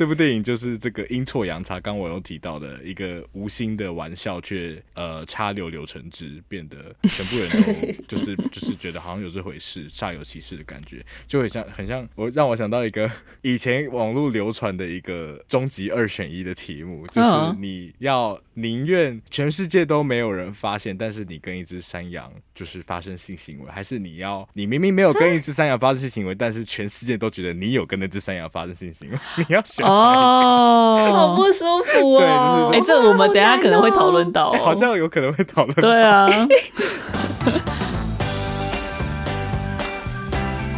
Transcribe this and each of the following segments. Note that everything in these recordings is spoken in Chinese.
这部电影就是这个阴错阳差，刚我有提到的一个无心的玩笑，却呃插柳柳成枝，变得全部人都 就是就是觉得好像有这回事，煞有其事的感觉，就很像很像我让我想到一个 以前网络流传的一个终极二选一的题目，就是你要宁愿全世界都没有人发现，但是你跟一只山羊就是发生性行为，还是你要你明明没有跟一只山羊发生性行为，但是全世界都觉得你有跟那只山羊发生性行为，你要选？哦，好不舒服哦！哎、就是欸，这我们等一下可能会讨论到、哦，好像有可能会讨论到。对啊。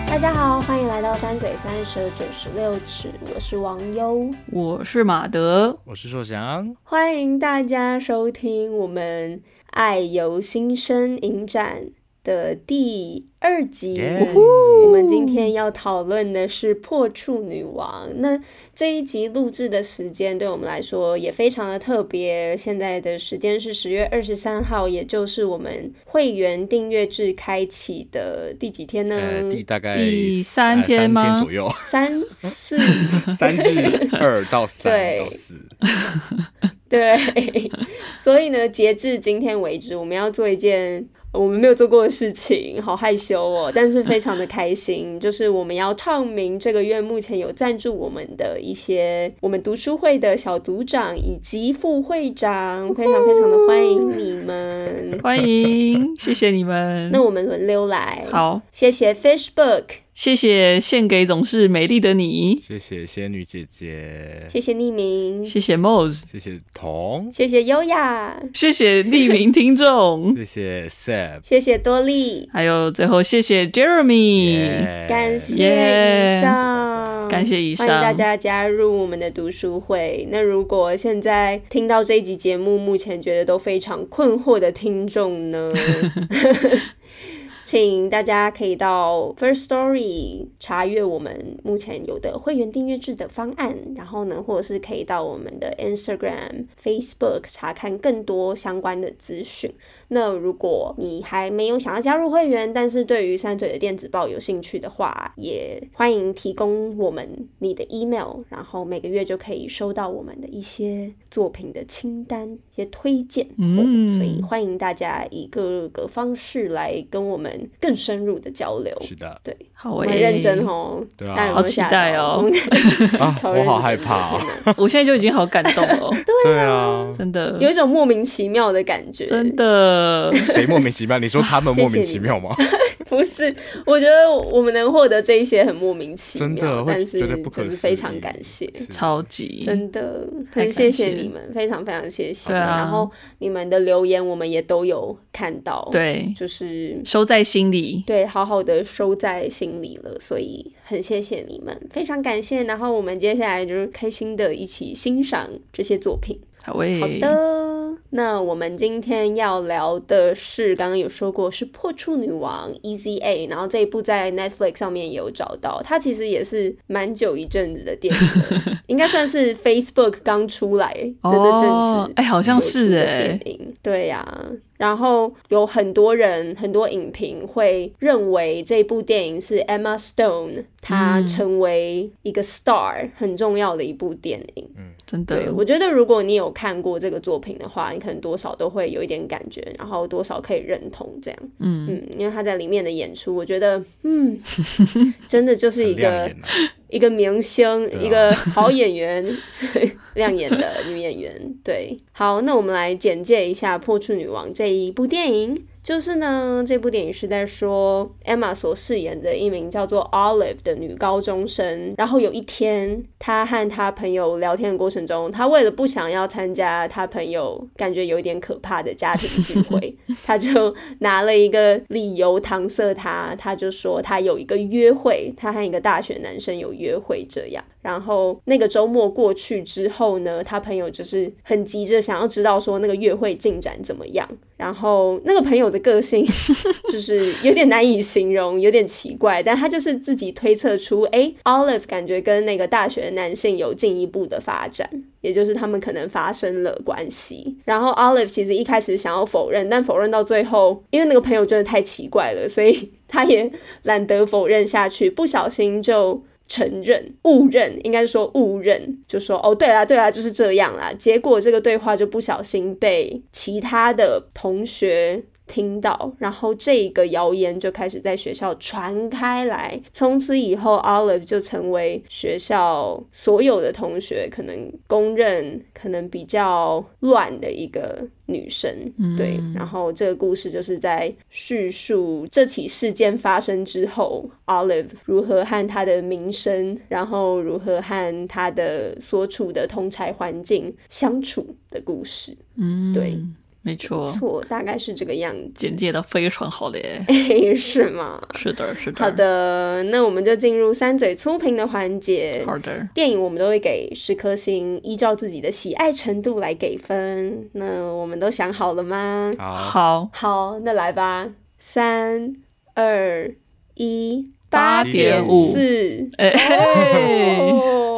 大家好，欢迎来到三嘴三舌九十六尺，我是王优，我是马德，我是硕翔，欢迎大家收听我们爱由心生影展的第二集，yeah. 我们今天要讨论的是《破处女王》。那这一集录制的时间对我们来说也非常的特别。现在的时间是十月二十三号，也就是我们会员订阅制开启的第几天呢？呃、第大概第三天吗？三天左右，三四三日二到三到四。对，所以呢，截至今天为止，我们要做一件。我们没有做过的事情，好害羞哦，但是非常的开心。就是我们要唱名这个月目前有赞助我们的一些我们读书会的小组长以及副会长，非常非常的欢迎你们，欢迎，谢谢你们。那我们轮流来，好，谢谢 Fishbook。谢谢献给总是美丽的你，谢谢仙女姐姐，谢谢匿名，谢谢 Mose，谢谢彤，谢谢优雅，谢谢匿名听众，谢谢 Seb，谢谢多莉，还有最后谢谢 Jeremy，、yeah. 感谢以上，感谢以上，欢迎大家加入我们的读书会。那如果现在听到这一集节目，目前觉得都非常困惑的听众呢？请大家可以到 First Story 查阅我们目前有的会员订阅制的方案，然后呢，或者是可以到我们的 Instagram、Facebook 查看更多相关的资讯。那如果你还没有想要加入会员，但是对于三嘴的电子报有兴趣的话，也欢迎提供我们你的 email，然后每个月就可以收到我们的一些作品的清单、一些推荐。嗯，所以欢迎大家以各个方式来跟我们更深入的交流。是的，对，好，很认真哦。对啊，好期待哦。啊、我好害怕、哦，我现在就已经好感动了。对啊，真的有一种莫名其妙的感觉，真的。呃，谁莫名其妙？你说他们 莫名其妙吗？不是，我觉得我们能获得这一些很莫名其妙，真的，但是就是非常感谢，超级。真的很谢。谢你们，非常非常谢谢。啊、然后你们的留言我们也都有看到，对，就是收在心里，对，好好的收在心里了，所以很谢谢你们，非常感谢。然后我们接下来就是开心的一起欣赏这些作品。好，好的，那我们今天要聊的是，刚刚有说过是《破处女王》Easy A，然后这一部在 Netflix 上面也有找到，它其实也是蛮久一阵子的电影，应该算是 Facebook 刚出来的那阵子，哎、哦欸，好像是哎，对呀、啊。然后有很多人，很多影评会认为这部电影是 Emma Stone 她成为一个 star 很重要的一部电影。嗯，真的。对，我觉得如果你有看过这个作品的话，你可能多少都会有一点感觉，然后多少可以认同这样。嗯嗯，因为他在里面的演出，我觉得嗯，真的就是一个。一个明星，啊，一个好演员，亮眼的女演员。对，好，那我们来简介一下《破处女王》这一部电影。就是呢，这部电影是在说 Emma 所饰演的一名叫做 Olive 的女高中生。然后有一天，她和她朋友聊天的过程中，她为了不想要参加她朋友感觉有一点可怕的家庭聚会，她就拿了一个理由搪塞她。她就说她有一个约会，她和一个大学男生有约会这样。然后那个周末过去之后呢，她朋友就是很急着想要知道说那个约会进展怎么样。然后那个朋友的个性 就是有点难以形容，有点奇怪，但他就是自己推测出，哎，Olive 感觉跟那个大学的男性有进一步的发展，也就是他们可能发生了关系。然后 Olive 其实一开始想要否认，但否认到最后，因为那个朋友真的太奇怪了，所以他也懒得否认下去，不小心就。承认误认，应该是说误认，就说哦，对啦，对啦，就是这样啦。结果这个对话就不小心被其他的同学听到，然后这个谣言就开始在学校传开来。从此以后，Olive 就成为学校所有的同学可能公认可能比较乱的一个女生。对，然后这个故事就是在叙述这起事件发生之后，Olive 如何和她的名声，然后如何和她的所处的同侪环境相处的故事。嗯，对。没错，错，大概是这个样子。简介的非常好的耶，哎，是吗？是的，是的。好的，那我们就进入三嘴粗评的环节。好的，电影我们都会给十颗星，依照自己的喜爱程度来给分。那我们都想好了吗？好，好，那来吧，三二一，八点五四，哎。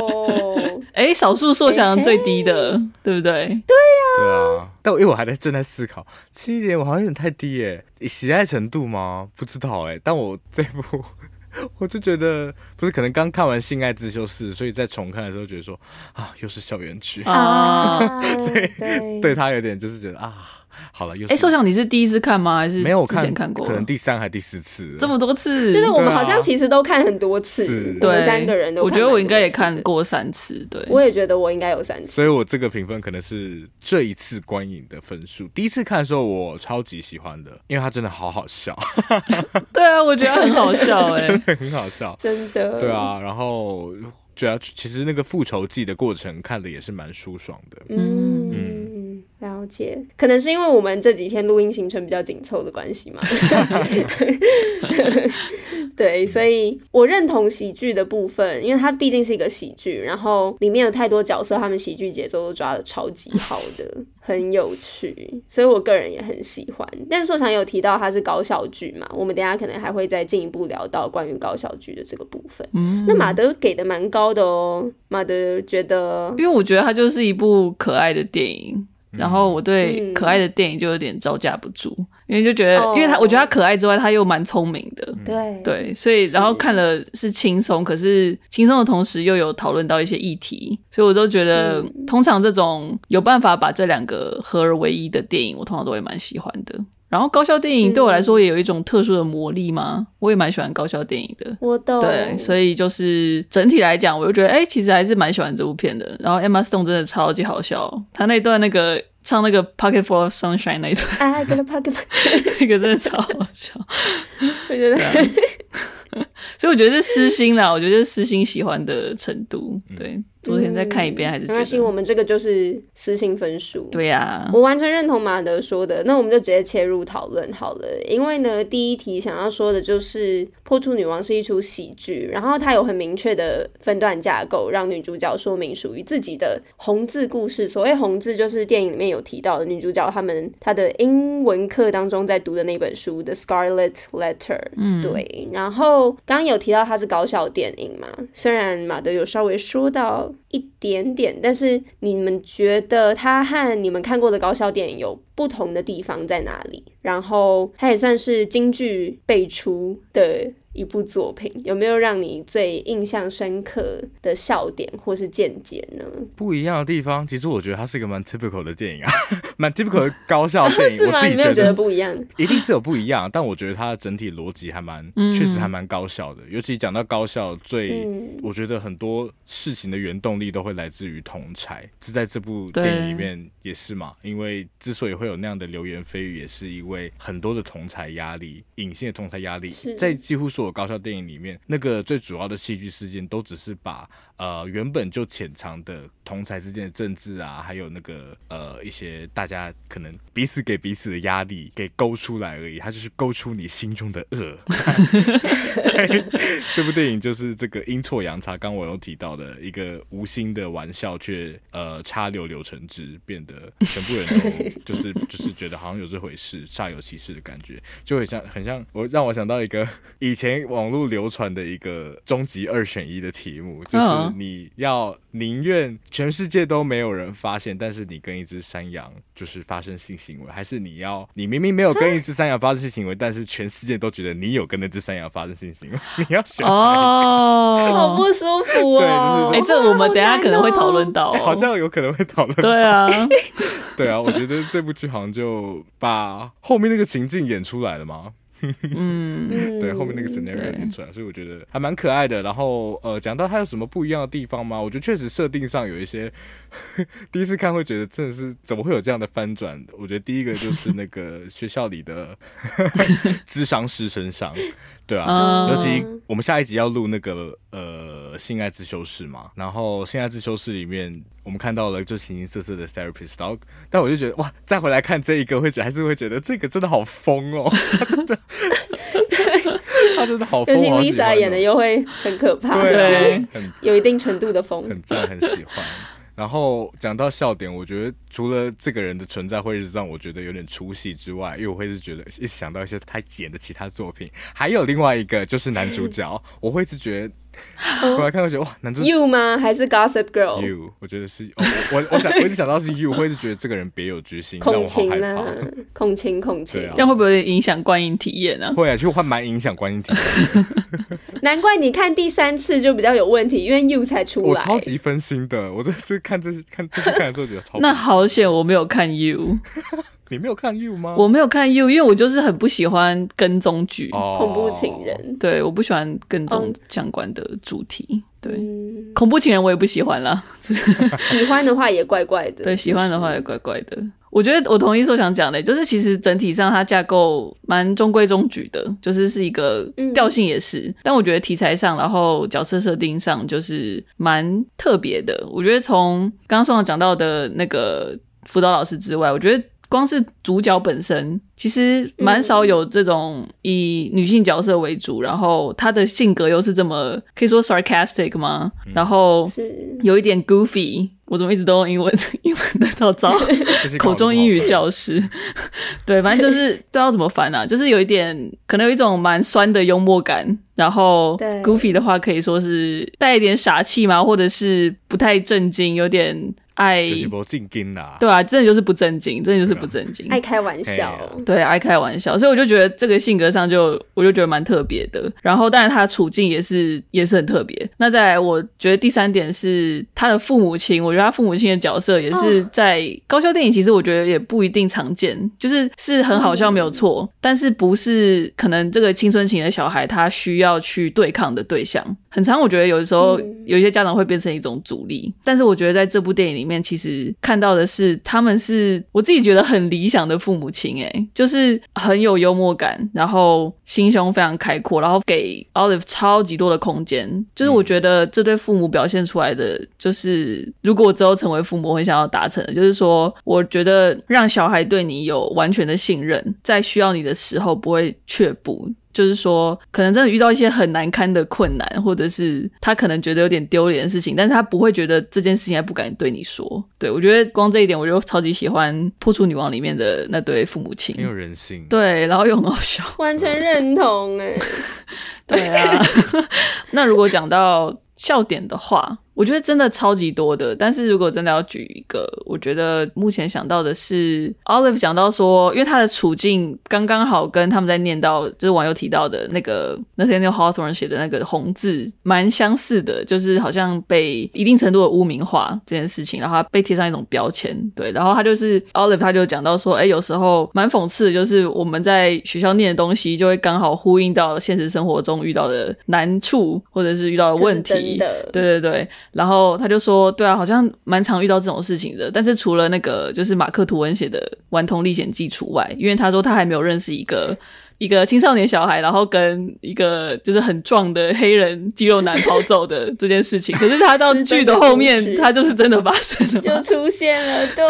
哎，少数硕想最低的，对不对？对呀，对啊。但我因为我还在正在思考，七点我好像有点太低耶。喜爱程度吗？不知道哎。但我这部，我就觉得不是，可能刚看完《性爱自修室》，所以在重看的时候觉得说啊，又是校园剧啊，所以对，对他有点就是觉得啊。好了，哎，硕想你是第一次看吗？还是没有之前看过？可能第三还第四次，这么多次。就是我们好像其实都看很多次，对，三个人都。我觉得我应该也看过三次，对。我也觉得我应该有三次，所以我这个评分可能是这一次观影的分数。第一次看的时候我超级喜欢的，因为它真的好好笑。对啊，我觉得很好笑，哎，真的很好笑，真的。对啊，然后主要其实那个复仇记的过程看的也是蛮舒爽的，嗯嗯。了解，可能是因为我们这几天录音行程比较紧凑的关系嘛。对，所以我认同喜剧的部分，因为它毕竟是一个喜剧，然后里面有太多角色，他们喜剧节奏都抓得超级好的，很有趣，所以我个人也很喜欢。但是硕强有提到它是搞笑剧嘛，我们等下可能还会再进一步聊到关于搞笑剧的这个部分。嗯，那马德给的蛮高的哦，马德觉得，因为我觉得它就是一部可爱的电影。然后我对可爱的电影就有点招架不住，嗯、因为就觉得，哦、因为他我觉得他可爱之外，他又蛮聪明的，对。对，所以然后看了是轻松，是可是轻松的同时又有讨论到一些议题，所以我都觉得，嗯、通常这种有办法把这两个合而为一的电影，我通常都会蛮喜欢的。然后高校电影对我来说也有一种特殊的魔力嘛，嗯、我也蛮喜欢高校电影的。我懂。对，所以就是整体来讲，我就觉得，哎，其实还是蛮喜欢这部片的。然后 Emma Stone 真的超级好笑，他那段那个唱那个 Pocket Full of Sunshine 那一段，啊，跟 Pocket，那个真的超好笑。我觉得，所以我觉得是私心啦，我觉得是私心喜欢的程度，对。昨天再看一遍还是觉得、嗯、没关系，我们这个就是私信分数。对呀、啊，我完全认同马德说的。那我们就直接切入讨论好了。因为呢，第一题想要说的就是《破处女王》是一出喜剧，然后它有很明确的分段架构，让女主角说明属于自己的红字故事。所谓红字，就是电影里面有提到的女主角她们她的英文课当中在读的那本书《The Scarlet Letter》。嗯，对。然后刚刚有提到它是搞笑电影嘛，虽然马德有稍微说到。一点点，但是你们觉得它和你们看过的搞笑电影有不同的地方在哪里？然后它也算是京剧辈出的一部作品，有没有让你最印象深刻的笑点或是见解呢？不一样的地方，其实我觉得它是一个蛮 typical 的电影啊，蛮 typical 的高 校电影。是吗？我自己你没有觉觉得得不一样？一定是有不一样，但我觉得它的整体逻辑还蛮，确实还蛮高效的。尤其讲到高效，最、嗯、我觉得很多事情的原动力都会来自于同才，这在这部电影里面也是嘛。因为之所以会有那样的流言蜚语，也是因为很多的同才压力，隐性的同才压力，在几乎所有高校电影里面，那个最主要的戏剧事件都只是把。呃，原本就潜藏的同才之间的政治啊，还有那个呃一些大家可能彼此给彼此的压力给勾出来而已，它就是勾出你心中的恶。这部电影就是这个阴错阳差，刚我有提到的一个无心的玩笑，却呃插柳柳成枝，变得全部人都就是就是觉得好像有这回事，煞有其事的感觉，就很像很像我让我想到一个以前网络流传的一个终极二选一的题目，就是。你要宁愿全世界都没有人发现，但是你跟一只山羊就是发生性行为，还是你要你明明没有跟一只山羊发生性行为，但是全世界都觉得你有跟那只山羊发生性行为？你要选哦，好不舒服哦。对，就是哎、欸，这我们等一下可能会讨论到、哦，好像有可能会讨论。对啊，对啊，我觉得这部剧好像就把后面那个情境演出来了嘛。嗯，对，后面那个 scenario 也出来，所以我觉得还蛮可爱的。然后呃，讲到它有什么不一样的地方吗？我觉得确实设定上有一些 第一次看会觉得真的是怎么会有这样的翻转。我觉得第一个就是那个学校里的 智商师身上，对啊，尤其我们下一集要录那个呃性爱自修室嘛，然后性爱自修室里面我们看到了就形形色色的 therapist，然后但我就觉得哇，再回来看这一个会觉得还是会觉得这个真的好疯哦，他真的。他真的好疯，尤其 Lisa 演的又会很可怕，对，对，有一定程度的疯，很赞，很喜欢。然后讲到笑点，我觉得除了这个人的存在会让我觉得有点出戏之外，因为我会是觉得一想到一些他演的其他作品，还有另外一个就是男主角，我会是觉得。我来看，我觉得哇，男主 You 吗？还是 Gossip Girl？You，我觉得是，哦、我 我我想，我一直想到是 You，我一直觉得这个人别有居心，恐情让我好害怕。恐情恐情，这样会不会有点影响观影体验呢？会啊，就会蛮影响观影体验。难怪你看第三次就比较有问题，因为 You 才出来。我超级分心的，我这次看这次看这次看的时候觉得超。那好险，我没有看 You。你没有看 You 吗？我没有看 You，因为我就是很不喜欢跟踪剧、哦，恐怖情人。对，我不喜欢跟踪相关的主题。哦、对、嗯，恐怖情人我也不喜欢啦。喜欢的话也怪怪的。对，喜欢的话也怪怪的。我觉得我同意说想讲的，就是其实整体上它架构蛮中规中矩的，就是是一个调性也是、嗯。但我觉得题材上，然后角色设定上，就是蛮特别的。我觉得从刚刚说讲到的那个辅导老师之外，我觉得。光是主角本身，其实蛮少有这种以女性角色为主，嗯、然后她的性格又是这么可以说 sarcastic 吗？嗯、然后有一点 goofy，我怎么一直都用英文英文的套招，口中英语教师，对，反正就是 都要怎么翻啊？就是有一点可能有一种蛮酸的幽默感，然后 goofy 的话可以说是带一点傻气嘛，或者是不太正经，有点。爱就是不正经啦，对啊，真的就是不正经，真的就是不正经，爱开玩笑，对，爱开玩笑，所以我就觉得这个性格上就，我就觉得蛮特别的。然后，当然他的处境也是也是很特别。那再来，我觉得第三点是他的父母亲，我觉得他父母亲的角色也是在高校电影，其实我觉得也不一定常见，就是是很好笑没有错，但是不是可能这个青春期的小孩他需要去对抗的对象。很常，我觉得有的时候有一些家长会变成一种阻力，但是我觉得在这部电影里。面其实看到的是，他们是我自己觉得很理想的父母亲，哎，就是很有幽默感，然后心胸非常开阔，然后给 Olive 超级多的空间。就是我觉得这对父母表现出来的，就是如果我之后成为父母，我很想要达成的，就是说，我觉得让小孩对你有完全的信任，在需要你的时候不会却步。就是说，可能真的遇到一些很难堪的困难，或者是他可能觉得有点丢脸的事情，但是他不会觉得这件事情还不敢对你说。对，我觉得光这一点，我就超级喜欢《破处女王》里面的那对父母亲，很有人性。对，然后又很好笑，完全认同哎。对啊，那如果讲到笑点的话，我觉得真的超级多的。但是如果真的要举一个，我觉得目前想到的是 Olive 讲到说，因为他的处境刚刚好跟他们在念到，就是网友提到的那个 Nathaniel Hawthorne 写的那个红字蛮相似的，就是好像被一定程度的污名化这件事情，然后他被贴上一种标签。对，然后他就是 Olive 他就讲到说，哎，有时候蛮讽刺的，就是我们在学校念的东西，就会刚好呼应到现实生活中遇到的难处，或者是遇到的问题。对对对。然后他就说，对啊，好像蛮常遇到这种事情的。但是除了那个，就是马克·吐温写的《顽童历险记》除外，因为他说他还没有认识一个。一个青少年小孩，然后跟一个就是很壮的黑人肌肉男跑走的这件事情，可是他到剧的后面，他就是真的发生了，就出现了，对。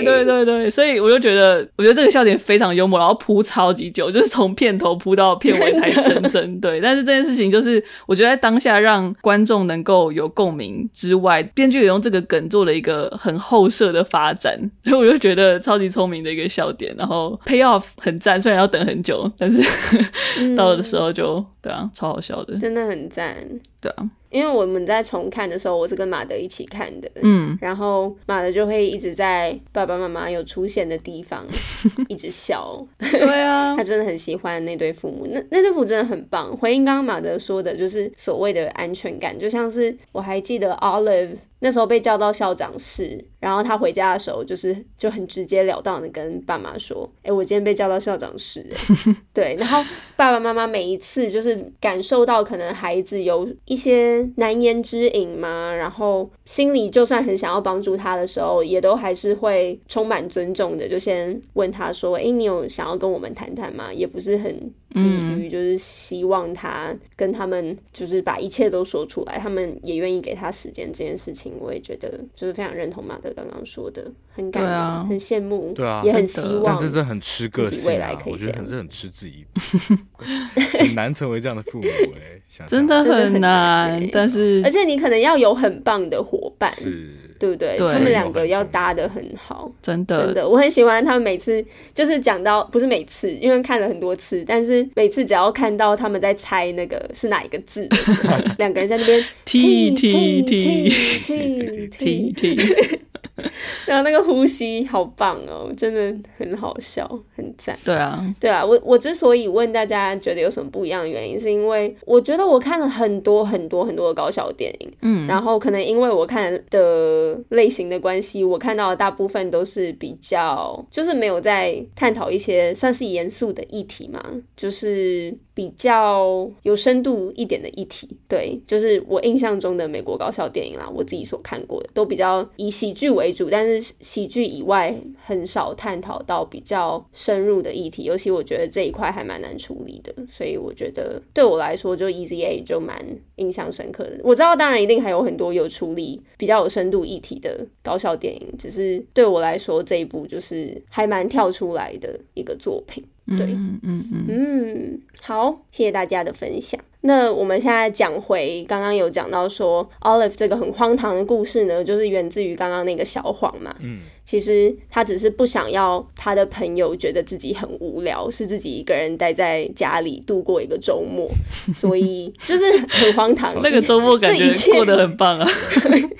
对对对对，所以我就觉得，我觉得这个笑点非常幽默，然后铺超级久，就是从片头铺到片尾才成真，对。但是这件事情就是，我觉得在当下让观众能够有共鸣之外，编剧也用这个梗做了一个很后设的发展，所以我就觉得超级聪明的一个笑点，然后 pay off 很赞，虽然要等很久。但是到了的时候就、嗯、对啊，超好笑的，真的很赞。对啊，因为我们在重看的时候，我是跟马德一起看的，嗯，然后马德就会一直在爸爸妈妈有出现的地方 一直笑。对啊，他真的很喜欢那对父母，那那对父母真的很棒。回应刚刚马德说的，就是所谓的安全感，就像是我还记得 Olive 那时候被叫到校长室。然后他回家的时候，就是就很直截了当的跟爸妈说：“哎，我今天被叫到校长室。”对，然后爸爸妈妈每一次就是感受到可能孩子有一些难言之隐嘛，然后心里就算很想要帮助他的时候，也都还是会充满尊重的，就先问他说：“哎，你有想要跟我们谈谈吗？”也不是很急于就是希望他跟他们就是把一切都说出来，他们也愿意给他时间。这件事情，我也觉得就是非常认同马德。刚刚说的很感人，啊、很羡慕，对啊，也很希望，但这是很吃个性，啊，未来可以我觉得很是很吃自己，很难成为这样的父母哎，想想真的很难，很难，但是而且你可能要有很棒的伙伴，是，对不对？对他们两个要搭的很好，真的。真的，我很喜欢他们每次就是讲到，不是每次，因为看了很多次，但是每次只要看到他们在猜那个是哪一个字的时候，两个人在那边 t t t t t t 然后那个呼吸好棒哦，真的很好笑，很赞。对啊，对啊，我我之所以问大家觉得有什么不一样的原因，是因为我觉得我看了很多很多很多的搞笑电影，嗯，然后可能因为我看的类型的关系，我看到的大部分都是比较，就是没有在探讨一些算是严肃的议题嘛，就是。比较有深度一点的议题，对，就是我印象中的美国搞笑电影啦，我自己所看过的都比较以喜剧为主，但是喜剧以外很少探讨到比较深入的议题，尤其我觉得这一块还蛮难处理的，所以我觉得对我来说就 Easy A 就蛮印象深刻的。我知道当然一定还有很多有处理比较有深度议题的搞笑电影，只是对我来说这一部就是还蛮跳出来的一个作品。对，嗯嗯嗯嗯，好，谢谢大家的分享。那我们现在讲回刚刚有讲到说，Olive 这个很荒唐的故事呢，就是源自于刚刚那个小黄嘛。嗯，其实他只是不想要他的朋友觉得自己很无聊，是自己一个人待在家里度过一个周末，所以就是很荒唐。那个周末感觉过得很棒啊。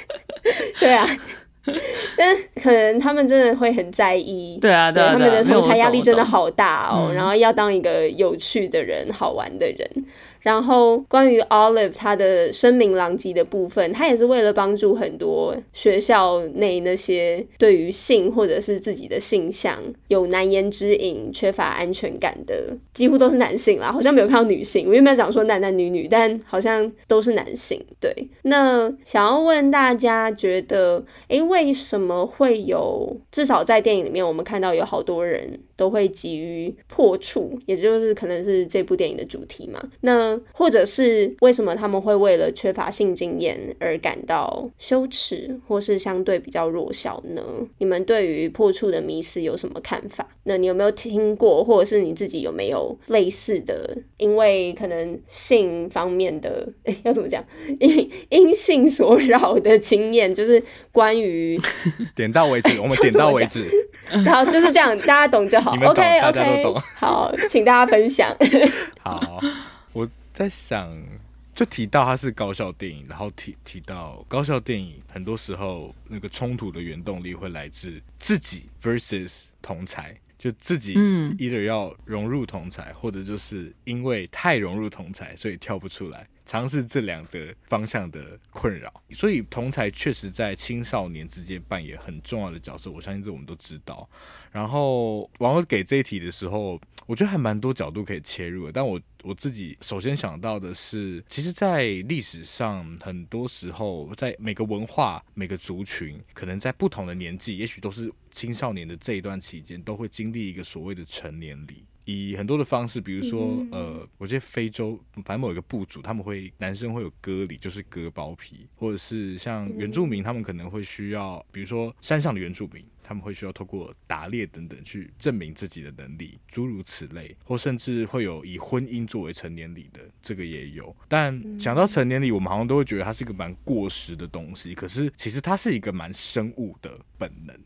对啊。但可能他们真的会很在意，对啊，对，啊，啊，他们的同侪压力真的好大哦。嗯、然后要当一个有趣的人、好玩的人。然后关于 Olive 他的声名狼藉的部分，他也是为了帮助很多学校内那些对于性或者是自己的性向有难言之隐、缺乏安全感的，几乎都是男性啦，好像没有看到女性。我原本想说男男女女，但好像都是男性。对，那想要问大家，觉得诶，为什么会有？至少在电影里面，我们看到有好多人。都会急于破处，也就是可能是这部电影的主题嘛。那或者是为什么他们会为了缺乏性经验而感到羞耻，或是相对比较弱小呢？你们对于破处的迷思有什么看法？那你有没有听过，或者是你自己有没有类似的？因为可能性方面的，诶，要怎么讲？因因性所扰的经验，就是关于 点到为止，我们点到为止，然后就是这样，大家懂就好。都懂。好，请大家分享。好，我在想，就提到它是高校电影，然后提提到高校电影，很多时候那个冲突的原动力会来自自己 versus 同才。就自己 either 要融入同才，或者就是因为太融入同才，所以跳不出来。尝试这两个方向的困扰，所以同侪确实在青少年之间扮演很重要的角色。我相信这我们都知道。然后网友给这一题的时候，我觉得还蛮多角度可以切入的。但我我自己首先想到的是，其实，在历史上，很多时候，在每个文化、每个族群，可能在不同的年纪，也许都是青少年的这一段期间，都会经历一个所谓的成年礼。以很多的方式，比如说，呃，我觉得非洲反正某一个部族，他们会男生会有割礼，就是割包皮，或者是像原住民，他们可能会需要，比如说山上的原住民，他们会需要透过打猎等等去证明自己的能力，诸如此类，或甚至会有以婚姻作为成年礼的，这个也有。但讲到成年礼，我们好像都会觉得它是一个蛮过时的东西，可是其实它是一个蛮生物的本能。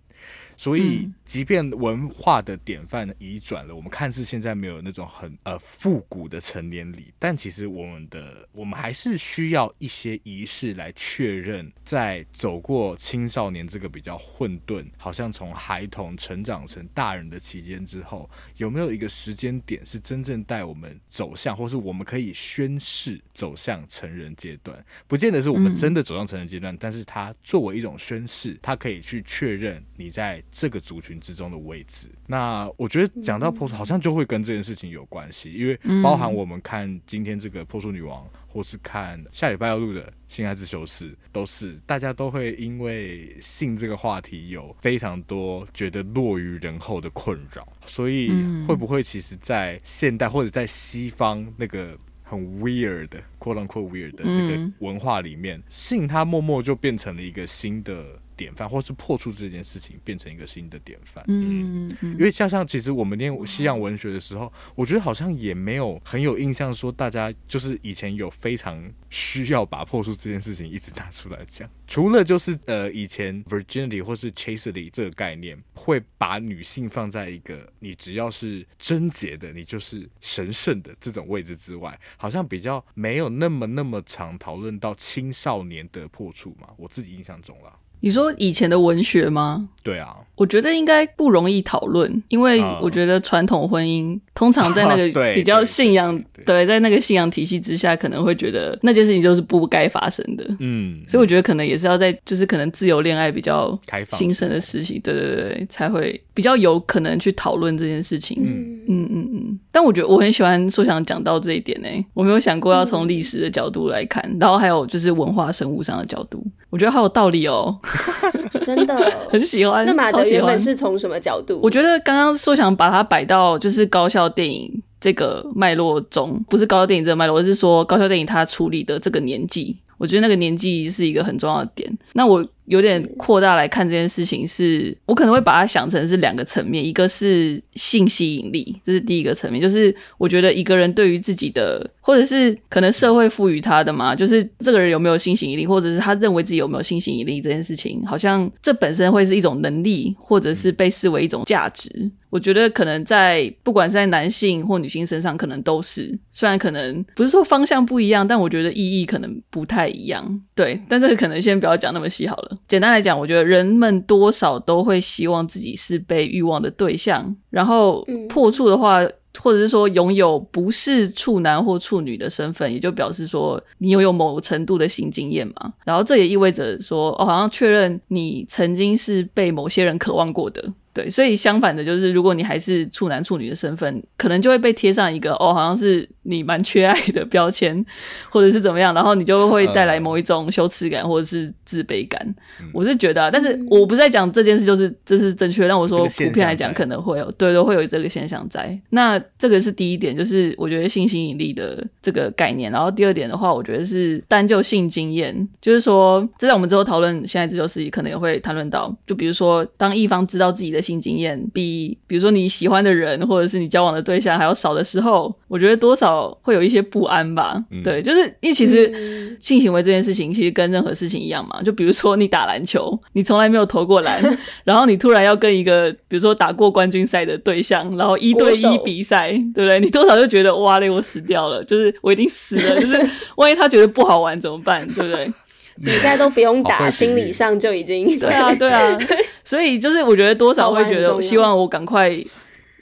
所以，即便文化的典范移转了，我们看似现在没有那种很呃复古的成年礼，但其实我们的我们还是需要一些仪式来确认，在走过青少年这个比较混沌，好像从孩童成长成大人的期间之后，有没有一个时间点是真正带我们走向，或是我们可以宣誓走向成人阶段？不见得是我们真的走向成人阶段，但是它作为一种宣誓，它可以去确认你在。这个族群之中的位置，那我觉得讲到破处，好像就会跟这件事情有关系，因为包含我们看今天这个破处女王，或是看下礼拜要录的性爱自修室，都是大家都会因为性这个话题有非常多觉得落于人后的困扰，所以会不会其实，在现代或者在西方那个很 weird 的 quote unquote weird 的那个文化里面，性它默默就变成了一个新的。典范，或是破处这件事情变成一个新的典范。嗯，因为像像其实我们念西洋文学的时候，我觉得好像也没有很有印象说大家就是以前有非常需要把破处这件事情一直拿出来讲。除了就是呃以前 virginity 或是 chastity 这个概念会把女性放在一个你只要是贞洁的，你就是神圣的这种位置之外，好像比较没有那么那么常讨论到青少年的破处嘛。我自己印象中啦。你说以前的文学吗？对啊，我觉得应该不容易讨论，因为我觉得传统婚姻通常在那个 比较信仰，对，在那个信仰体系之下，可能会觉得那件事情就是不该发生的。嗯，所以我觉得可能也是要在就是可能自由恋爱比较新生的事情，对对对，才会比较有可能去讨论这件事情。嗯嗯嗯嗯。但我觉得我很喜欢说想讲到这一点呢，我没有想过要从历史的角度来看，然后还有就是文化生物上的角度，我觉得好有道理哦。真的 很喜欢。那马德原本是从什么角度？我觉得刚刚说想把它摆到就是高校电影这个脉络中，不是高校电影这个脉络，我是说高校电影它处理的这个年纪，我觉得那个年纪是一个很重要的点。那我。有点扩大来看这件事情是，是我可能会把它想成是两个层面，一个是性吸引力，这是第一个层面，就是我觉得一个人对于自己的，或者是可能社会赋予他的嘛，就是这个人有没有性吸引力，或者是他认为自己有没有性吸引力这件事情，好像这本身会是一种能力，或者是被视为一种价值。我觉得可能在不管是在男性或女性身上，可能都是，虽然可能不是说方向不一样，但我觉得意义可能不太一样。对，但这个可能先不要讲那么细好了。简单来讲，我觉得人们多少都会希望自己是被欲望的对象，然后破处的话，或者是说拥有不是处男或处女的身份，也就表示说你拥有某程度的性经验嘛。然后这也意味着说，哦，好像确认你曾经是被某些人渴望过的。对，所以相反的，就是如果你还是处男处女的身份，可能就会被贴上一个哦，好像是你蛮缺爱的标签，或者是怎么样，然后你就会带来某一种羞耻感或者是自卑感。嗯、我是觉得、啊，但是我不是在讲这件事，就是这是正确。让我说普遍来讲，可能会有，对，都会有这个现象在。那这个是第一点，就是我觉得性吸引力的这个概念。然后第二点的话，我觉得是单就性经验，就是说，这在我们之后讨论现在这就是可能也会谈论到，就比如说，当一方知道自己的。性经验比，比如说你喜欢的人或者是你交往的对象还要少的时候，我觉得多少会有一些不安吧。嗯、对，就是因为其实性行为这件事情其实跟任何事情一样嘛。就比如说你打篮球，你从来没有投过篮，然后你突然要跟一个比如说打过冠军赛的对象，然后一对一比赛，对不对？你多少就觉得哇嘞，我死掉了，就是我已经死了，就是 万一他觉得不好玩怎么办？对不对？比赛都不用打，心理上就已经对啊，对。啊，所以就是我觉得多少会觉得，希望我赶快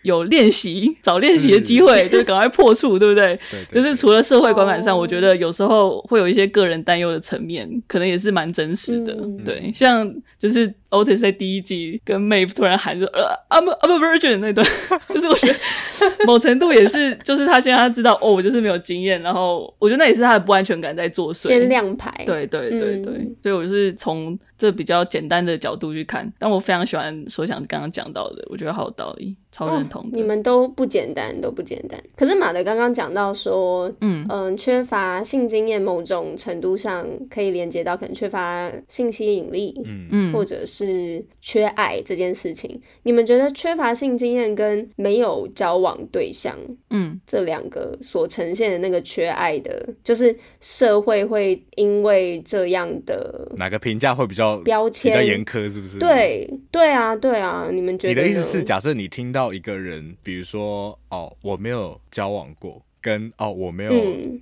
有练习、找练习的机会，就是赶快破处，对不对？对，就是除了社会观感上，我觉得有时候会有一些个人担忧的层面，可能也是蛮真实的。对，像就是。Otis 在第一季跟 Maeve 突然喊说：“呃，I'm a, I'm a virgin” 那段，就是我觉得某程度也是，就是他现在他知道哦，我就是没有经验，然后我觉得那也是他的不安全感在作祟。先亮牌，对对对对，嗯、所以我就是从这比较简单的角度去看，但我非常喜欢所想刚刚讲到的，我觉得好有道理，超认同、哦。你们都不简单，都不简单。可是马德刚刚讲到说，嗯嗯、呃，缺乏性经验，某种程度上可以连接到可能缺乏性吸引力，嗯嗯，或者是。是缺爱这件事情，你们觉得缺乏性经验跟没有交往对象，嗯，这两个所呈现的那个缺爱的，就是社会会因为这样的哪个评价会比较标签比较严苛，是不是？对，对啊，对啊，你们觉得？你的意思是，假设你听到一个人，比如说，哦，我没有交往过，跟哦，我没有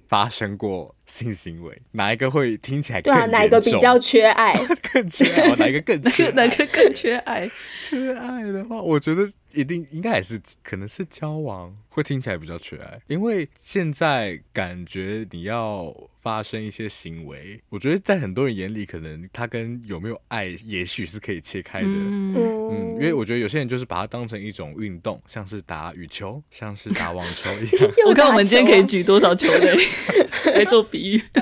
发生过。性行为哪一个会听起来更？对啊，哪一个比较缺爱？更缺爱？哪一个更缺？哪个更缺爱？缺爱的话，我觉得一定应该也是，可能是交往会听起来比较缺爱，因为现在感觉你要发生一些行为，我觉得在很多人眼里，可能他跟有没有爱，也许是可以切开的。嗯，嗯，因为我觉得有些人就是把它当成一种运动，像是打羽球，像是打网球一样。我看我们今天可以举多少球类 来做比喻。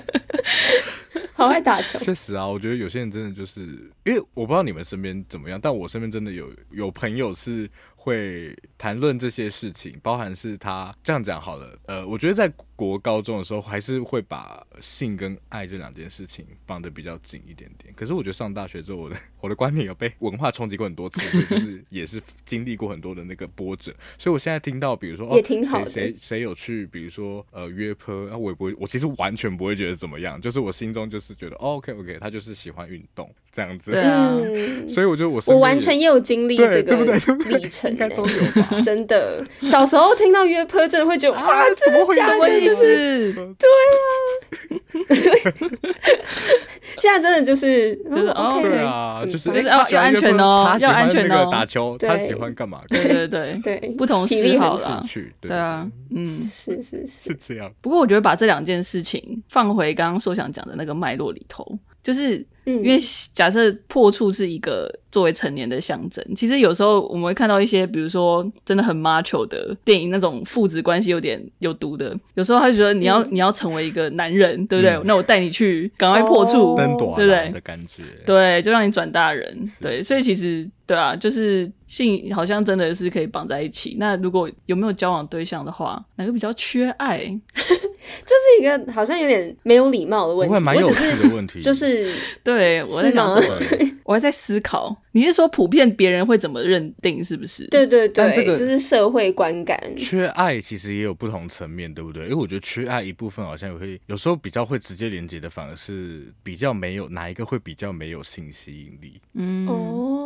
好爱打球，确实啊，我觉得有些人真的就是，因为我不知道你们身边怎么样，但我身边真的有有朋友是。会谈论这些事情，包含是他这样讲好了。呃，我觉得在国高中的时候，还是会把性跟爱这两件事情绑得比较紧一点点。可是我觉得上大学之后，我的我的观念有被文化冲击过很多次，就是也是经历过很多的那个波折。所以我现在听到，比如说哦，谁谁谁有去，比如说呃约炮，那我也不会，我其实完全不会觉得怎么样，就是我心中就是觉得、哦、OK OK，他就是喜欢运动这样子。对啊，所以我觉得我我完全也有经历这个历程。应该都有吧，真的。小时候听到约炮，真的会觉得哇，怎么会这么意思？对啊。现在真的就是就是哦，对啊，就是就是要要安全哦，要安全哦。打球，他喜欢干嘛？对对对 对，不同嗜好啦。对啊，嗯，是是是这样。不过我觉得把这两件事情放回刚刚说想讲的那个脉络里头，就是。因为假设破处是一个作为成年的象征，其实有时候我们会看到一些，比如说真的很 macho 的电影，那种父子关系有点有毒的。有时候他就觉得你要、嗯、你要成为一个男人，对不对？嗯、那我带你去赶快破处，哦、对不对？的感觉，对，就让你转大人。对，所以其实对啊，就是性好像真的是可以绑在一起。那如果有没有交往对象的话，哪个比较缺爱？这是一个好像有点没有礼貌的问题，会蛮有趣的问题，就是对我在想这个，我还在思考。你是说普遍别人会怎么认定？是不是？对对对，这个就是社会观感。缺爱其实也有不同层面，对不对？因为我觉得缺爱一部分好像也会有时候比较会直接连接的，反而是比较没有哪一个会比较没有性吸引力。嗯，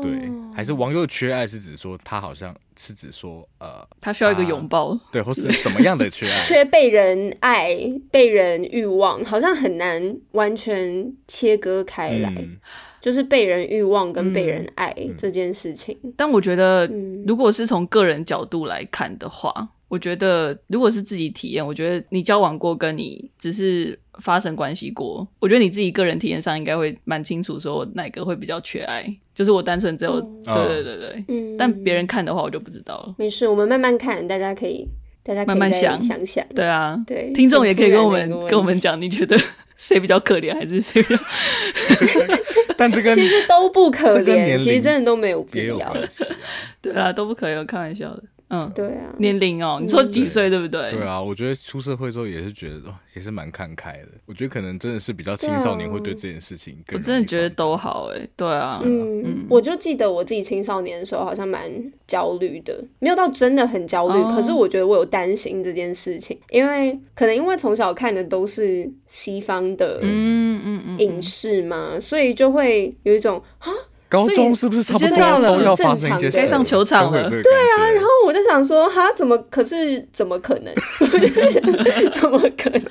对，还是网友缺爱是指说他好像。是指说，呃，他需要一个拥抱，对，或是怎么样的缺爱？缺被人爱、被人欲望，好像很难完全切割开来，嗯、就是被人欲望跟被人爱这件事情。嗯、但我觉得，如果是从个人角度来看的话，我觉得如果是自己体验，我觉得你交往过，跟你只是。发生关系过，我觉得你自己个人体验上应该会蛮清楚，说哪个会比较缺爱。就是我单纯只有，嗯、对对对对，嗯、但别人看的话，我就不知道了。没事，我们慢慢看，大家可以，大家可以慢慢想想想。对啊，对，听众也可以跟我们跟我们讲，你觉得 谁比较可怜，还是谁比较？但这个其实都不可怜，其实真的都没有必要。啊、对啊，都不可怜，开玩笑的。嗯，对啊，年龄哦，你说几岁对不对？对啊，我觉得出社会之后也是觉得，哦，也是蛮看开的。我觉得可能真的是比较青少年会对这件事情更，我真的觉得都好哎，对啊，嗯，嗯，我就记得我自己青少年的时候好像蛮焦虑的，没有到真的很焦虑，哦，可是我觉得我有担心这件事情，因为可能因为从小看的都是西方的，嗯嗯嗯，影视嘛，所以就会有一种啊。高中是不是差不多都要发生一些？该上球场了。对啊，然后我就想说，哈，怎么？可是怎么可能？我就想说，怎么可能？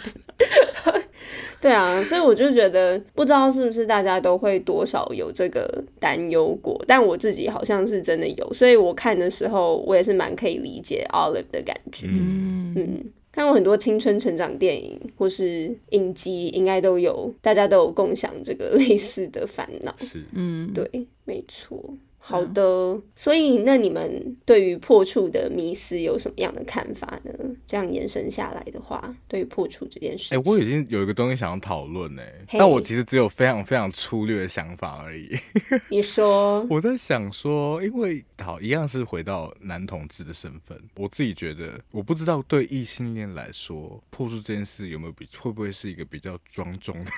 对啊，所以我就觉得，不知道是不是大家都会多少有这个担忧过，但我自己好像是真的有，所以我看的时候，我也是蛮可以理解 Olive 的感觉。嗯嗯。看过很多青春成长电影或是影集，应该都有，大家都有共享这个 类似的烦恼。是，嗯，对，没错。好的，嗯、所以那你们对于破处的迷思有什么样的看法呢？这样延伸下来的话，对于破处这件事情，哎、欸，我已经有一个东西想要讨论哎，但我其实只有非常非常粗略的想法而已。你说，我在想说，因为好一样是回到男同志的身份，我自己觉得，我不知道对异性恋来说，破处这件事有没有比会不会是一个比较庄重的。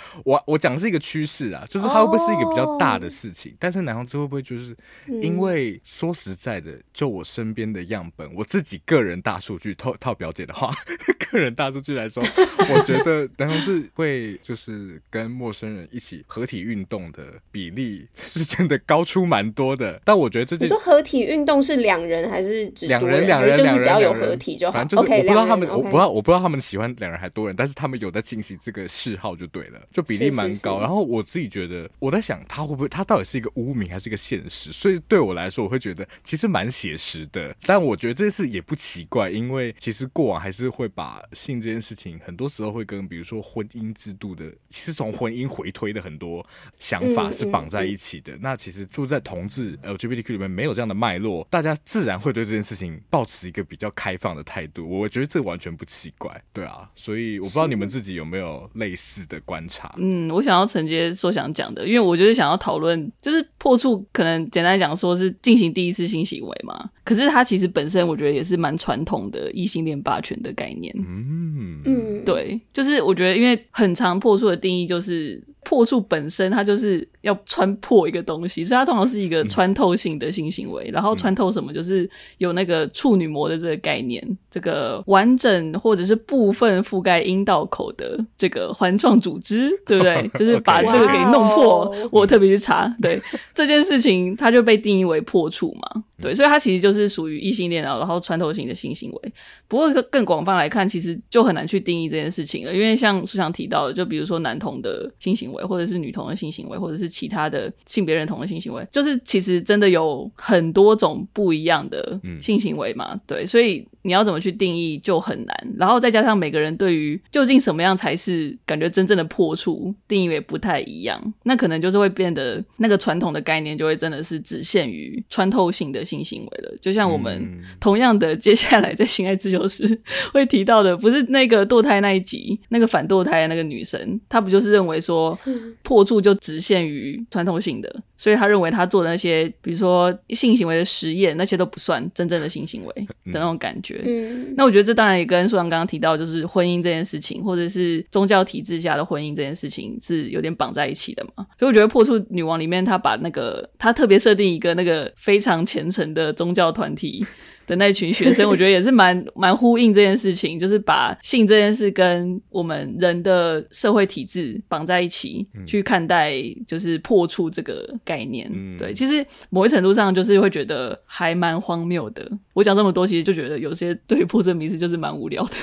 我我讲的是一个趋势啊，就是它会不会是一个比较大的事情？Oh. 但是男同志会不会就是因为说实在的，就我身边的样本，我自己个人大数据套套表姐的话，个人大数据来说，我觉得男同志会就是跟陌生人一起合体运动的比例是真的高出蛮多的。但我觉得这件你说合体运动是两人还是两人？两人两人，只要有合体就好。反正就是我不知道他们我不知道我不知道他们喜欢两人还多人，但是他们有在进行这个嗜好就对了。就比例蛮高，是是是，然后我自己觉得，我在想他会不会，他到底是一个污名还是一个现实？所以对我来说，我会觉得其实蛮写实的。但我觉得这件事也不奇怪，因为其实过往还是会把性这件事情，很多时候会跟比如说婚姻制度的，其实从婚姻回推的很多想法是绑在一起的。嗯嗯嗯，那其实住在同志 LGBTQ 里面没有这样的脉络，大家自然会对这件事情抱持一个比较开放的态度。我觉得这完全不奇怪，对啊。所以我不知道你们自己有没有类似的观察。嗯，我想要承接说想讲的，因为我就是想要讨论，就是破处可能简单讲说是进行第一次性行为嘛，可是它其实本身我觉得也是蛮传统的异性恋霸权的概念。嗯嗯，对，就是我觉得因为很长破处的定义就是。破处本身，它就是要穿破一个东西，所以它通常是一个穿透性的性行为。嗯、然后穿透什么，就是有那个处女膜的这个概念，嗯、这个完整或者是部分覆盖阴道口的这个环状组织，对不对？就是把这个给弄破。Okay. 我特别去查，对这件事情，它就被定义为破处嘛。对，所以它其实就是属于异性恋啊，然后穿透性的性行为。不过更广泛来看，其实就很难去定义这件事情了，因为像书上提到的，就比如说男同的性行为，或者是女同的性行为，或者是其他的性别认同的性行为，就是其实真的有很多种不一样的性行为嘛。对，所以。你要怎么去定义就很难，然后再加上每个人对于究竟什么样才是感觉真正的破处定义也不太一样，那可能就是会变得那个传统的概念就会真的是只限于穿透性的性行为了。就像我们同样的接下来在性爱自修室 会提到的，不是那个堕胎那一集那个反堕胎的那个女生，她不就是认为说破处就只限于传统性的，所以他认为他做的那些比如说性行为的实验那些都不算真正的性行为的那种感觉。嗯，那我觉得这当然也跟苏阳刚刚提到，就是婚姻这件事情，或者是宗教体制下的婚姻这件事情是有点绑在一起的嘛。所以我觉得破处女王里面，他把那个他特别设定一个那个非常虔诚的宗教团体。的那群学生，我觉得也是蛮蛮呼应这件事情，就是把性这件事跟我们人的社会体制绑在一起，嗯、去看待就是破处这个概念。嗯、对，其实某一程度上就是会觉得还蛮荒谬的。我讲这么多，其实就觉得有些对于破这迷思就是蛮无聊的。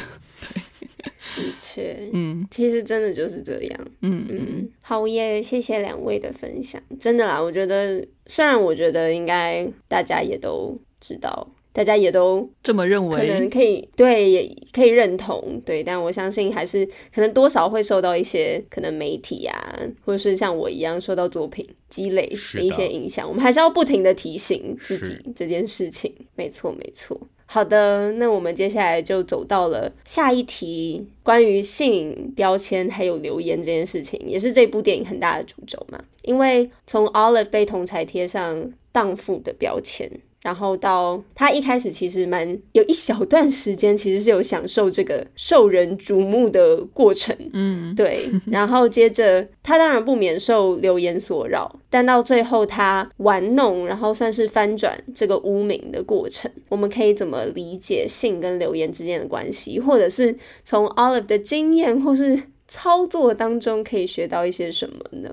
对，的确，嗯，其实真的就是这样。嗯嗯，好耶，谢谢两位的分享。真的啦，我觉得虽然我觉得应该大家也都知道。大家也都这么认为，可能可以对，也可以认同对，但我相信还是可能多少会受到一些可能媒体啊，或者是像我一样受到作品积累的一些影响。我们还是要不停的提醒自己这件事情。没错，没错。好的，那我们接下来就走到了下一题，关于性标签还有留言这件事情，也是这部电影很大的主轴嘛。因为从 Olive 被同才贴上荡妇的标签。然后到他一开始其实蛮有一小段时间，其实是有享受这个受人瞩目的过程，嗯，对。然后接着他当然不免受流言所扰，但到最后他玩弄，然后算是翻转这个污名的过程，我们可以怎么理解性跟流言之间的关系，或者是从 Olive 的经验或是操作当中可以学到一些什么呢？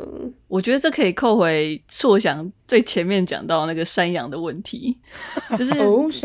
我觉得这可以扣回硕想最前面讲到那个山羊的问题，就是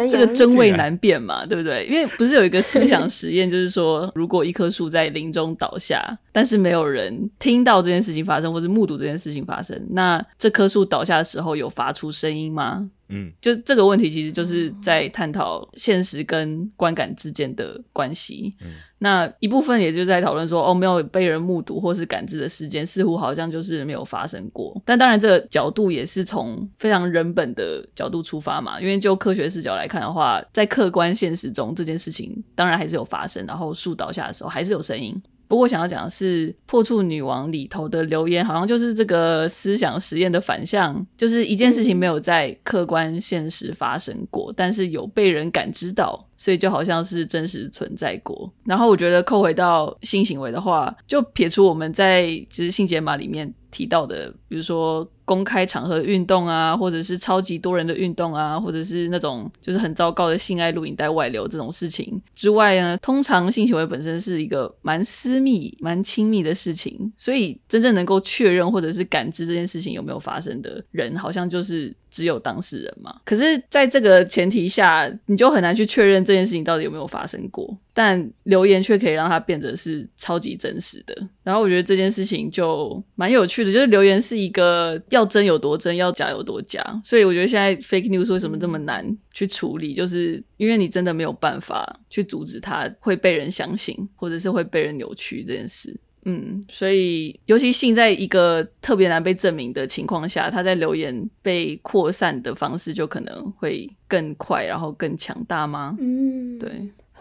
这个真伪难辨嘛，对不对？因为不是有一个思想实验，就是说，如果一棵树在林中倒下，但是没有人听到这件事情发生，或是目睹这件事情发生，那这棵树倒下的时候有发出声音吗？嗯，就这个问题，其实就是在探讨现实跟观感之间的关系。嗯，那一部分也就是在讨论说，哦，没有被人目睹或是感知的事件，似乎好像就是没有发生过。但当然，这个角度也是从非常人本的角度出发嘛。因为就科学视角来看的话，在客观现实中，这件事情当然还是有发生。然后树倒下的时候，还是有声音。不过，想要讲的是，《破处女王》里头的留言，好像就是这个思想实验的反向，就是一件事情没有在客观现实发生过，但是有被人感知到，所以就好像是真实存在过。然后，我觉得扣回到性行为的话，就撇除我们在就是性解码里面提到的，比如说。公开场合运动啊，或者是超级多人的运动啊，或者是那种就是很糟糕的性爱录影带外流这种事情之外呢，通常性行为本身是一个蛮私密、蛮亲密的事情，所以真正能够确认或者是感知这件事情有没有发生的人，好像就是。只有当事人嘛？可是，在这个前提下，你就很难去确认这件事情到底有没有发生过。但留言却可以让它变得是超级真实的。然后，我觉得这件事情就蛮有趣的，就是留言是一个要真有多真，要假有多假。所以，我觉得现在 fake news 为什么这么难去处理，就是因为你真的没有办法去阻止它会被人相信，或者是会被人扭曲这件事。嗯，所以尤其性在一个特别难被证明的情况下，他在留言被扩散的方式就可能会更快，然后更强大吗？嗯，对，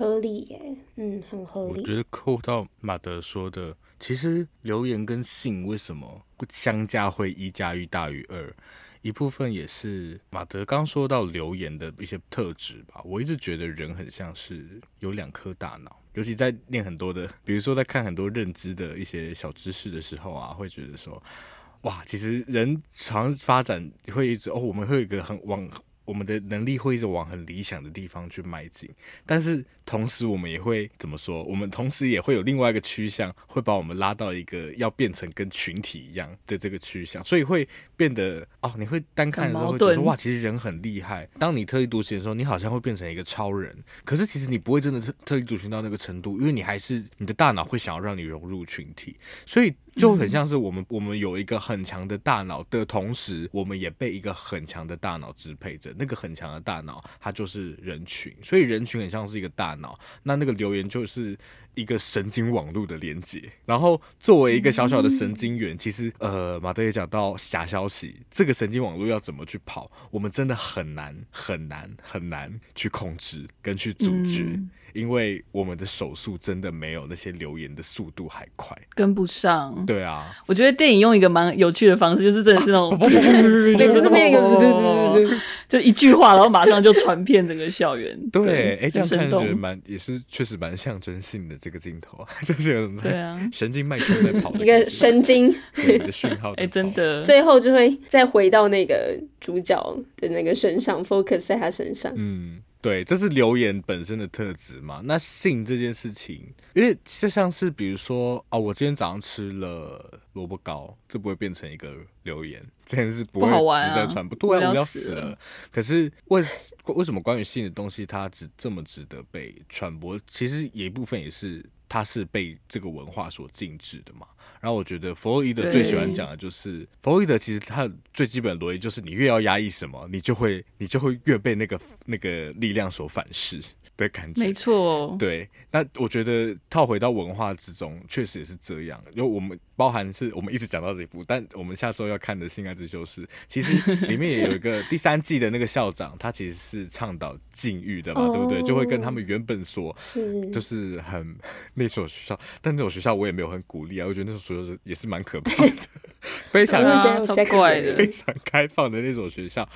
合理耶，嗯，很合理。我觉得扣到马德说的，其实留言跟信为什么相加会一加一大于二？一部分也是马德刚说到留言的一些特质吧。我一直觉得人很像是有两颗大脑。尤其在念很多的，比如说在看很多认知的一些小知识的时候啊，会觉得说，哇，其实人常发展会一直哦，我们会有一个很往。我们的能力会一直往很理想的地方去迈进，但是同时我们也会怎么说？我们同时也会有另外一个趋向，会把我们拉到一个要变成跟群体一样的这个趋向，所以会变得哦，你会单看的时候会觉得哇，其实人很厉害。当你特立独行的时候，你好像会变成一个超人，可是其实你不会真的特特立独行到那个程度，因为你还是你的大脑会想要让你融入群体，所以。就很像是我们，我们有一个很强的大脑的同时，我们也被一个很强的大脑支配着。那个很强的大脑，它就是人群，所以人群很像是一个大脑。那那个留言就是一个神经网络的连接。然后作为一个小小的神经元，其实呃，马德也讲到假消息，这个神经网络要怎么去跑，我们真的很难很难很难去控制跟去阻绝。因为我们的手速真的没有那些留言的速度还快，跟不上。对啊，我觉得电影用一个蛮有趣的方式，就是真的是那种，对，真的没有，对对对对，就一句话，然后马上就传遍整个校园。对，哎，这样看觉得蛮也是确实蛮象征性的这个镜头啊，就是有对啊，神经脉冲在跑，一个神经的讯号。哎，真的，最后就会再回到那个主角的那个身上，focus 在他身上。嗯。对，这是留言本身的特质嘛？那性这件事情，因为就像是比如说，哦，我今天早上吃了萝卜糕，这不会变成一个留言，这件事不会值得传播，对啊，我要死了。可是为为什么关于性的东西，它只这么值得被传播？其实有一部分也是。它是被这个文化所禁止的嘛？然后我觉得弗洛伊德最喜欢讲的就是，弗洛伊德其实他最基本的逻辑就是，你越要压抑什么，你就会你就会越被那个那个力量所反噬。的感觉，没错。对，那我觉得套回到文化之中，确实也是这样。因为我们包含是我们一直讲到这一部，但我们下周要看的《性爱之修士》，其实里面也有一个第三季的那个校长，他其实是倡导禁欲的嘛，对不对？就会跟他们原本所就是很那所学校，但那所学校我也没有很鼓励啊，我觉得那所学校也是蛮可怕的，非常超怪的，非常开放的那所学校。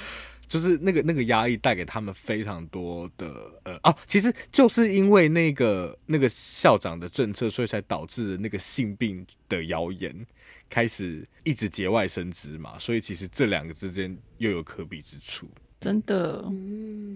就是那个那个压抑带给他们非常多的呃哦，其实就是因为那个那个校长的政策，所以才导致那个性病的谣言开始一直节外生枝嘛，所以其实这两个之间又有可比之处。真的，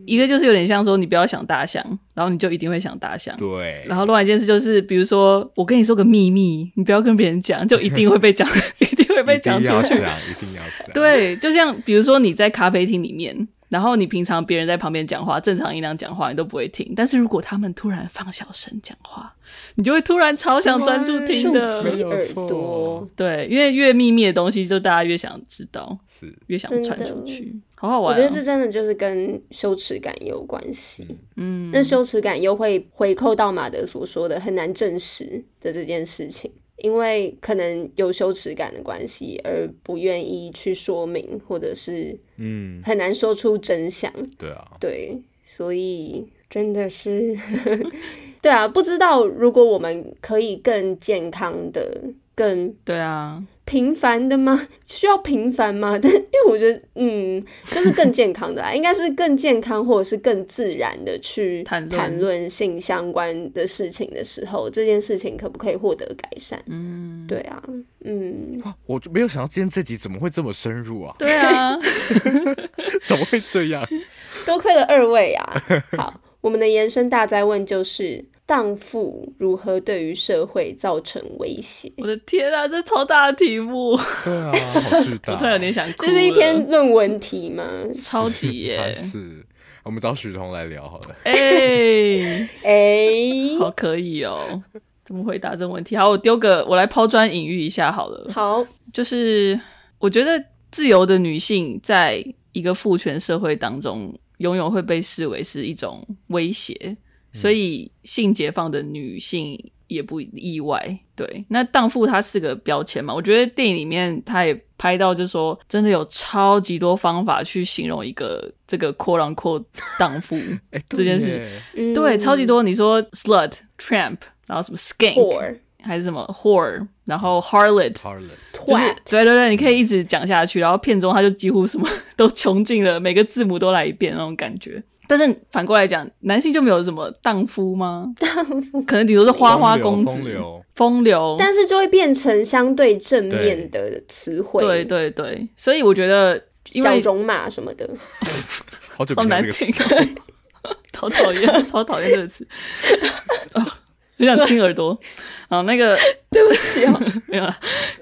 一个就是有点像说，你不要想大象，然后你就一定会想大象。对。然后另外一件事就是，比如说我跟你说个秘密，你不要跟别人讲，就一定会被讲，一定会被讲出去。一定要讲，一定要讲。对，就像比如说你在咖啡厅里面。然后你平常别人在旁边讲话，正常音量讲话你都不会听，但是如果他们突然放小声讲话，你就会突然超想专注听的。竖起耳朵。对，因为越秘密的东西，就大家越想知道，是越想传出去，好好玩哦。我觉得这真的就是跟羞耻感也有关系。嗯，那羞耻感又会回扣到马德所说的很难证实的这件事情。因为可能有羞耻感的关系，而不愿意去说明，或者是嗯，很难说出真相。嗯、对啊，对，所以真的是，对啊，不知道如果我们可以更健康的，更对啊。平凡的吗？需要平凡吗？但因为我觉得，嗯，就是更健康的啦，应该是更健康或者是更自然的去谈论性相关的事情的时候，这件事情可不可以获得改善？嗯，对啊，嗯，我就没有想到今天这集怎么会这么深入啊？对啊，怎么会这样？多亏了二位啊！好，我们的延伸大哉问就是。荡妇如何对于社会造成威胁？我的天啊，这超大的题目！对啊，好巨大！我突然有点想哭。这是一篇论文题吗？超级耶！是，我们找许彤来聊好了。哎 哎、欸，欸、好可以哦！怎么回答这个问题？好，我丢个，我来抛砖引玉一下好了。好，就是我觉得自由的女性在一个父权社会当中，永远会被视为是一种威胁。所以性解放的女性也不意外，对。那荡妇她是个标签嘛？我觉得电影里面她也拍到，就是说真的有超级多方法去形容一个这个 quote unquote 荡妇 这件事情，欸、对，超级多。你说 slut、tramp，然后什么 skank，Whore 还是什么 whore，然后是对对对，你可以一直讲下去。然后片中他就几乎什么 都穷尽了，每个字母都来一遍那种感觉。但是反过来讲，男性就没有什么荡夫吗？荡夫可能比如说花花公子、风流，风流，但是就会变成相对正面的词汇。对对对，所以我觉得小种马什么的，好久好难听，好讨厌，超讨厌这个词。很想亲耳朵，啊，那个 对不起哦，没有了。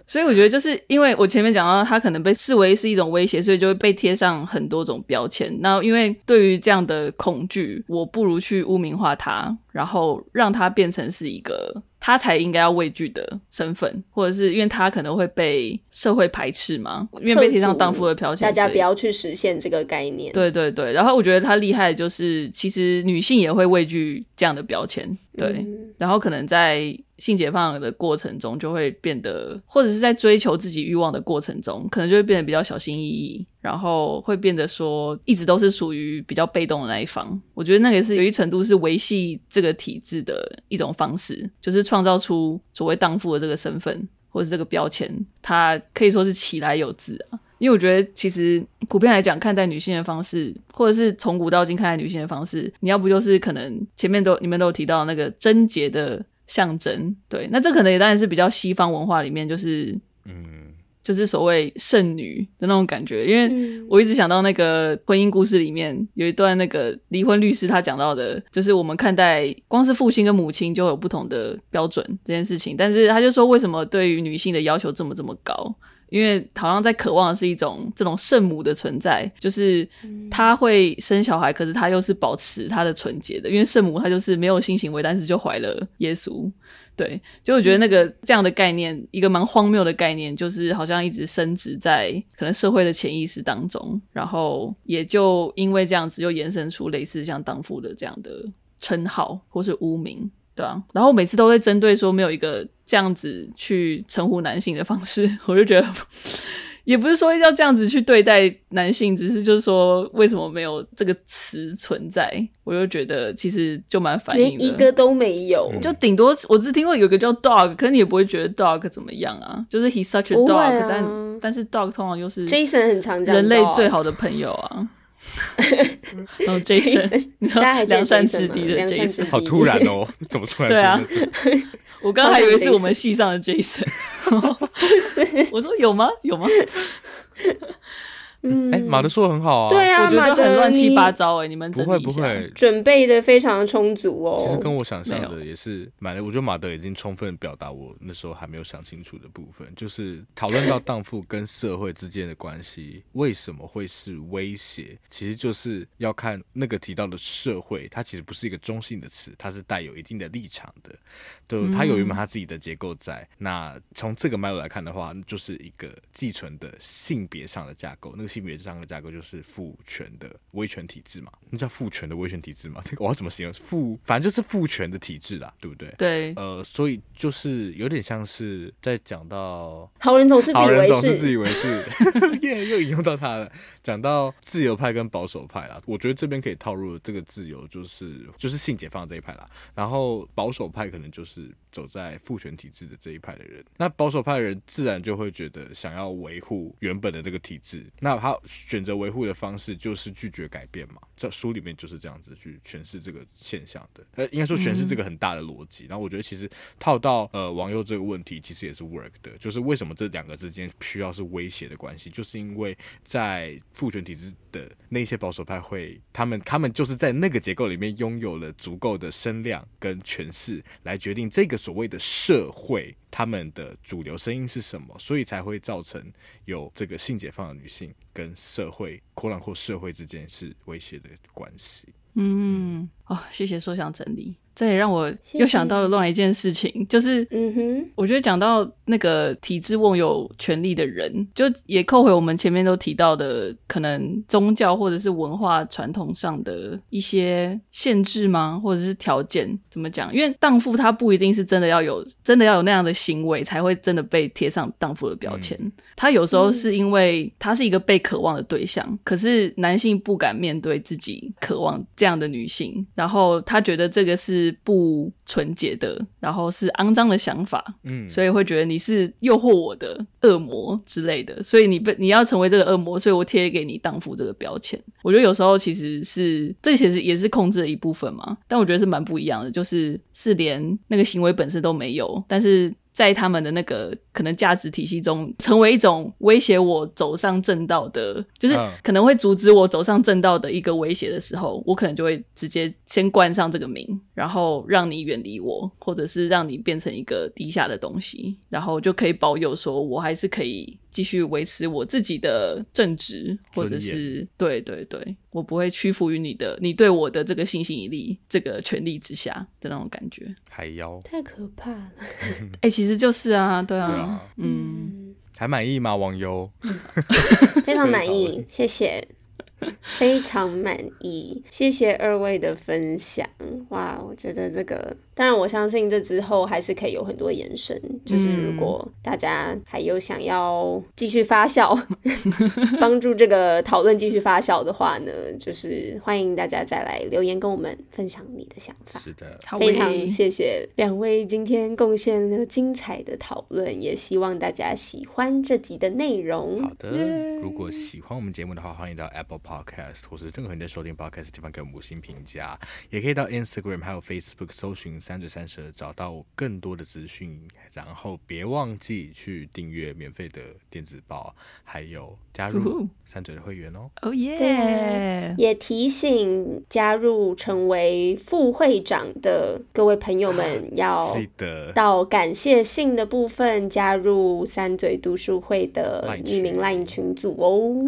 所以我觉得，就是因为我前面讲到，他可能被视为是一种威胁，所以就会被贴上很多种标签。那因为对于这样的恐惧，我不如去污名化他，然后让他变成是一个。他才应该要畏惧的身份，或者是因为他可能会被社会排斥嘛，因为被贴上荡妇的标签，大家不要去实现这个概念。对对对，然后我觉得他厉害的就是，其实女性也会畏惧这样的标签，对，嗯、然后可能在。性解放的过程中，就会变得，或者是在追求自己欲望的过程中，可能就会变得比较小心翼翼，然后会变得说，一直都是属于比较被动的那一方。我觉得那个是有一程度是维系这个体制的一种方式，就是创造出所谓荡妇的这个身份或者这个标签，它可以说是起来有自啊。因为我觉得其实普遍来讲，看待女性的方式，或者是从古到今看待女性的方式，你要不就是可能前面都你们都有提到那个贞洁的。象征，对，那这可能也当然是比较西方文化里面，就是，嗯，就是所谓剩女的那种感觉。因为我一直想到那个婚姻故事里面有一段那个离婚律师他讲到的，就是我们看待光是父亲跟母亲就有不同的标准这件事情。但是他就说，为什么对于女性的要求这么这么高？因为好像在渴望的是一种这种圣母的存在，就是她会生小孩，可是她又是保持她的纯洁的。因为圣母她就是没有性行为，但是就怀了耶稣。对，就我觉得那个这样的概念，一个蛮荒谬的概念，就是好像一直升值在可能社会的潜意识当中，然后也就因为这样子，又延伸出类似像荡妇的这样的称号或是污名。对啊，然后每次都会针对说没有一个这样子去称呼男性的方式，我就觉得也不是说要这样子去对待男性，只是就是说为什么没有这个词存在，我就觉得其实就蛮反映的，连一个都没有，就顶多我只听过有个叫 dog，可是你也不会觉得 dog 怎么样啊，就是 he's such a dog，、啊、但但是 dog 通常就是 Jason 很常讲人类最好的朋友啊。然后 Jason，你知道大家还记得梁山 Jason 之敌的 Jason，好突然哦，怎么突然对啊。我刚刚还以为是我们系上的 Jason，我说有吗？有吗？嗯，哎，马德说的很好啊，对啊，我觉马德得很乱七八糟哎，你们不会。不会，准备的非常充足哦。其实跟我想象的也是蛮，我觉得马德已经充分表达我那时候还没有想清楚的部分，就是讨论到荡妇跟社会之间的关系为什么会是威胁，其实就是要看那个提到的社会，它其实不是一个中性的词，它是带有一定的立场的，就它有一门它自己的结构在。那从这个脉络来看的话，就是一个寄存的性别上的架构，那个性别上的架构就是父权的威权体制嘛，那叫父权的威权体制嘛？这个我要怎么形容？父反正就是父权的体制啦，对不对？对，呃，所以就是有点像是在讲到好人总是自以好人为总是自以是，为是，耶，又引用到他了。讲到自由派跟保守派啦，我觉得这边可以套入这个自由，就是就是性解放这一派啦。然后保守派可能就是走在父权体制的这一派的人。那保守派的人自然就会觉得想要维护原本的这个体制，那他选择维护的方式就是拒绝改变嘛。这书里面就是这样子去诠释这个现象的，呃，应该说诠释这个很大的逻辑。然后我觉得其实套到呃网友这个问题，其实也是 work 的，就是为什么这两个之间需要是威胁的关系，就是因为在父权体制的那些保守派会，他们他们就是在那个结构里面拥有了足够的声量跟权势，来决定这个所谓的社会他们的主流声音是什么，所以才会造成有这个性解放的女性跟社会，扩展或社会之间是威胁的关系。嗯，哦，谢谢说想整理。这也让我又想到了另外一件事情，就是，嗯哼，我觉得讲到那个体制握有权力的人，就也扣回我们前面都提到的，可能宗教或者是文化传统上的一些限制吗？或者是条件？怎么讲？因为荡妇她不一定是真的要有，真的要有那样的行为才会真的被贴上荡妇的标签。他有时候是因为她是一个被渴望的对象，可是男性不敢面对自己渴望这样的女性，然后他觉得这个是。不纯洁的，然后是肮脏的想法，嗯，所以会觉得你是诱惑我的恶魔之类的，所以你被你要成为这个恶魔，所以我贴给你荡妇这个标签。我觉得有时候其实是这其实也是控制的一部分嘛，但我觉得是蛮不一样的，就是是连那个行为本身都没有，但是。在他们的那个可能价值体系中，成为一种威胁我走上正道的，就是可能会阻止我走上正道的一个威胁的时候，我可能就会直接先冠上这个名，然后让你远离我，或者是让你变成一个低下的东西，然后就可以保佑说我还是可以。继续维持我自己的正直，或者是对对对，我不会屈服于你的，你对我的这个信心引力、这个权力之下的那种感觉。海妖太可怕了。哎、欸，其实就是啊，对啊，对啊嗯，还满意吗？网友 非常满意，谢谢。非常满意，谢谢二位的分享。哇，我觉得这个，当然我相信这之后还是可以有很多延伸。就是如果大家还有想要继续发酵，帮助这个讨论继续发酵的话呢，就是欢迎大家再来留言跟我们分享你的想法。是的，非常谢谢两位今天贡献了精彩的讨论，也希望大家喜欢这集的内容。好的，如果喜欢我们节目的话，欢迎到 Apple。Podcast 或是任何你在收听 Podcast 的地方给我们五星评价，也可以到 Instagram 还有 Facebook 搜寻三嘴三舌，找到更多的资讯。然后别忘记去订阅免费的电子报，还有加入三嘴的会员哦。哦耶！对，也提醒加入成为副会长的各位朋友们，要记得到感谢信的部分加入三嘴读书会的匿名 LINE 群组哦。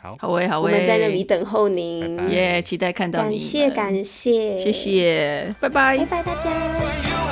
好，好喂，好喂，我们在那里等候您，耶，期待看到你。感谢，感谢，谢谢，拜拜，拜拜，大家。